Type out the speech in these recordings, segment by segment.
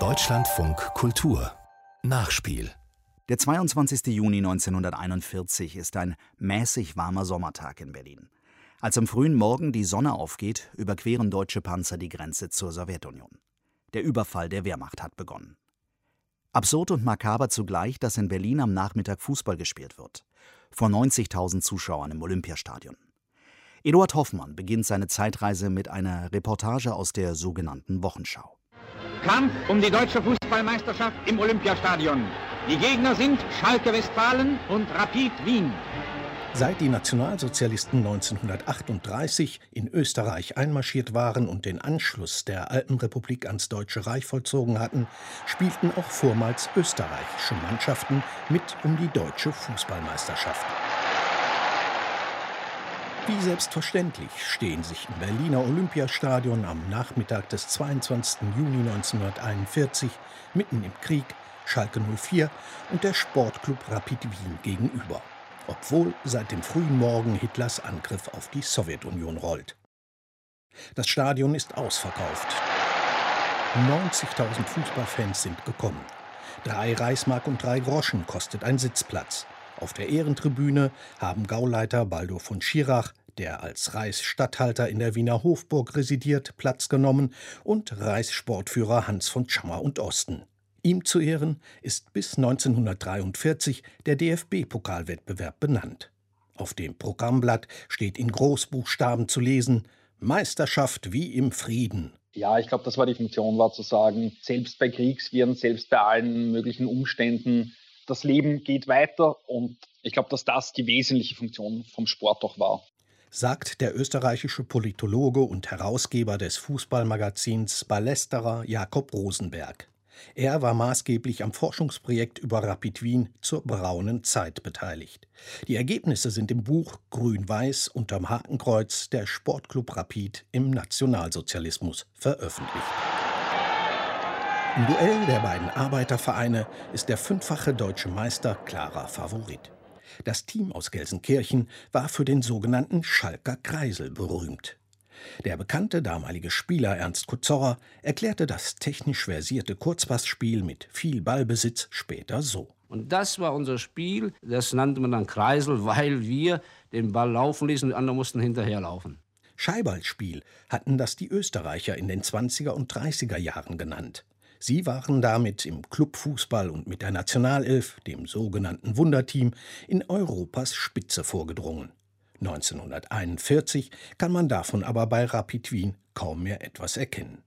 Deutschlandfunk Kultur Nachspiel Der 22. Juni 1941 ist ein mäßig warmer Sommertag in Berlin. Als am frühen Morgen die Sonne aufgeht, überqueren deutsche Panzer die Grenze zur Sowjetunion. Der Überfall der Wehrmacht hat begonnen. Absurd und makaber zugleich, dass in Berlin am Nachmittag Fußball gespielt wird. Vor 90.000 Zuschauern im Olympiastadion. Eduard Hoffmann beginnt seine Zeitreise mit einer Reportage aus der sogenannten Wochenschau. Kampf um die deutsche Fußballmeisterschaft im Olympiastadion. Die Gegner sind Schalke Westfalen und Rapid Wien. Seit die Nationalsozialisten 1938 in Österreich einmarschiert waren und den Anschluss der Alpenrepublik ans Deutsche Reich vollzogen hatten, spielten auch vormals österreichische Mannschaften mit um die deutsche Fußballmeisterschaft. Wie selbstverständlich stehen sich im Berliner Olympiastadion am Nachmittag des 22. Juni 1941 mitten im Krieg Schalke 04 und der Sportclub Rapid Wien gegenüber obwohl seit dem frühen Morgen Hitlers Angriff auf die Sowjetunion rollt. Das Stadion ist ausverkauft. 90.000 Fußballfans sind gekommen. Drei Reichsmark und drei Groschen kostet ein Sitzplatz. Auf der Ehrentribüne haben Gauleiter Baldur von Schirach, der als Reichsstatthalter in der Wiener Hofburg residiert, Platz genommen und Reichssportführer Hans von Schammer und Osten. Ihm zu Ehren ist bis 1943 der DFB-Pokalwettbewerb benannt. Auf dem Programmblatt steht in Großbuchstaben zu lesen Meisterschaft wie im Frieden. Ja, ich glaube, das war die Funktion, war zu sagen, selbst bei Kriegswirren, selbst bei allen möglichen Umständen, das Leben geht weiter und ich glaube, dass das die wesentliche Funktion vom Sport auch war. Sagt der österreichische Politologe und Herausgeber des Fußballmagazins Ballesterer Jakob Rosenberg. Er war maßgeblich am Forschungsprojekt über Rapid Wien zur braunen Zeit beteiligt. Die Ergebnisse sind im Buch Grün-Weiß unterm Hakenkreuz der Sportclub Rapid im Nationalsozialismus veröffentlicht. Im Duell der beiden Arbeitervereine ist der fünffache deutsche Meister klarer Favorit. Das Team aus Gelsenkirchen war für den sogenannten Schalker Kreisel berühmt. Der bekannte damalige Spieler Ernst Kuzorra erklärte das technisch versierte Kurzpassspiel mit viel Ballbesitz später so. Und das war unser Spiel, das nannte man dann Kreisel, weil wir den Ball laufen ließen und die anderen mussten hinterherlaufen. Scheiballspiel hatten das die Österreicher in den 20er und 30er Jahren genannt. Sie waren damit im Clubfußball und mit der Nationalelf, dem sogenannten Wunderteam, in Europas Spitze vorgedrungen. 1941 kann man davon aber bei Rapid Wien kaum mehr etwas erkennen.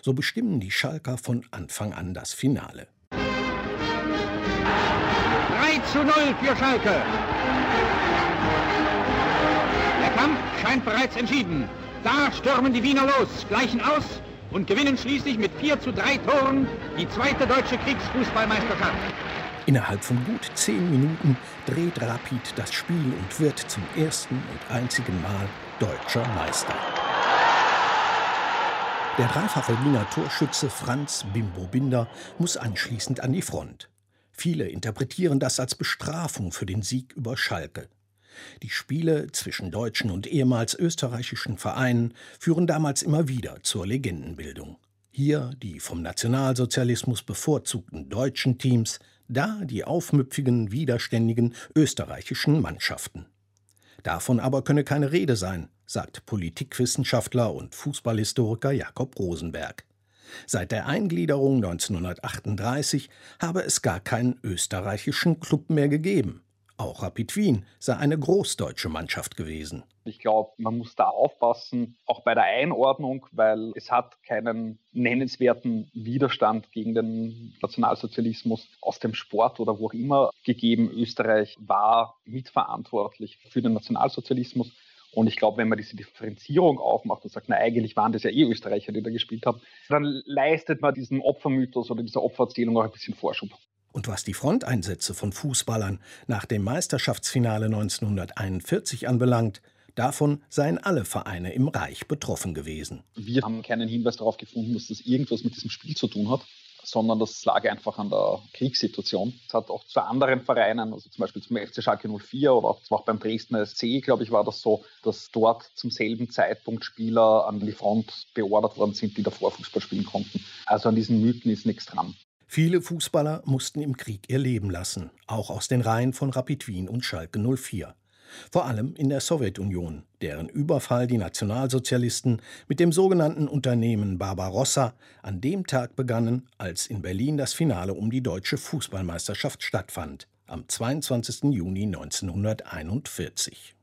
So bestimmen die Schalker von Anfang an das Finale. 3 zu 0 für Schalke. Der Kampf scheint bereits entschieden. Da stürmen die Wiener los, gleichen aus und gewinnen schließlich mit 4 zu 3 Toren die zweite deutsche Kriegsfußballmeisterschaft. Innerhalb von gut zehn Minuten dreht Rapid das Spiel und wird zum ersten und einzigen Mal deutscher Meister. Der dreifache Wiener Torschütze Franz Bimbo Binder muss anschließend an die Front. Viele interpretieren das als Bestrafung für den Sieg über Schalke. Die Spiele zwischen deutschen und ehemals österreichischen Vereinen führen damals immer wieder zur Legendenbildung. Hier die vom Nationalsozialismus bevorzugten deutschen Teams, da die aufmüpfigen, widerständigen österreichischen Mannschaften. Davon aber könne keine Rede sein, sagt Politikwissenschaftler und Fußballhistoriker Jakob Rosenberg. Seit der Eingliederung 1938 habe es gar keinen österreichischen Klub mehr gegeben. Auch Rapid Wien sei eine großdeutsche Mannschaft gewesen. Ich glaube, man muss da aufpassen, auch bei der Einordnung, weil es hat keinen nennenswerten Widerstand gegen den Nationalsozialismus aus dem Sport oder wo auch immer gegeben. Österreich war mitverantwortlich für den Nationalsozialismus. Und ich glaube, wenn man diese Differenzierung aufmacht und sagt, na eigentlich waren das ja eh Österreicher, die da gespielt haben, dann leistet man diesem Opfermythos oder dieser Opfererzählung auch ein bisschen Vorschub. Und was die Fronteinsätze von Fußballern nach dem Meisterschaftsfinale 1941 anbelangt, davon seien alle Vereine im Reich betroffen gewesen. Wir haben keinen Hinweis darauf gefunden, dass das irgendwas mit diesem Spiel zu tun hat, sondern das lag einfach an der Kriegssituation. Es hat auch zu anderen Vereinen, also zum Beispiel zum FC Schalke 04 oder auch beim Dresdner SC, glaube ich, war das so, dass dort zum selben Zeitpunkt Spieler an die Front beordert worden sind, die davor Fußball spielen konnten. Also an diesen Mythen ist nichts dran. Viele Fußballer mussten im Krieg ihr Leben lassen, auch aus den Reihen von Rapid Wien und Schalke 04. Vor allem in der Sowjetunion, deren Überfall die Nationalsozialisten mit dem sogenannten Unternehmen Barbarossa an dem Tag begannen, als in Berlin das Finale um die deutsche Fußballmeisterschaft stattfand, am 22. Juni 1941.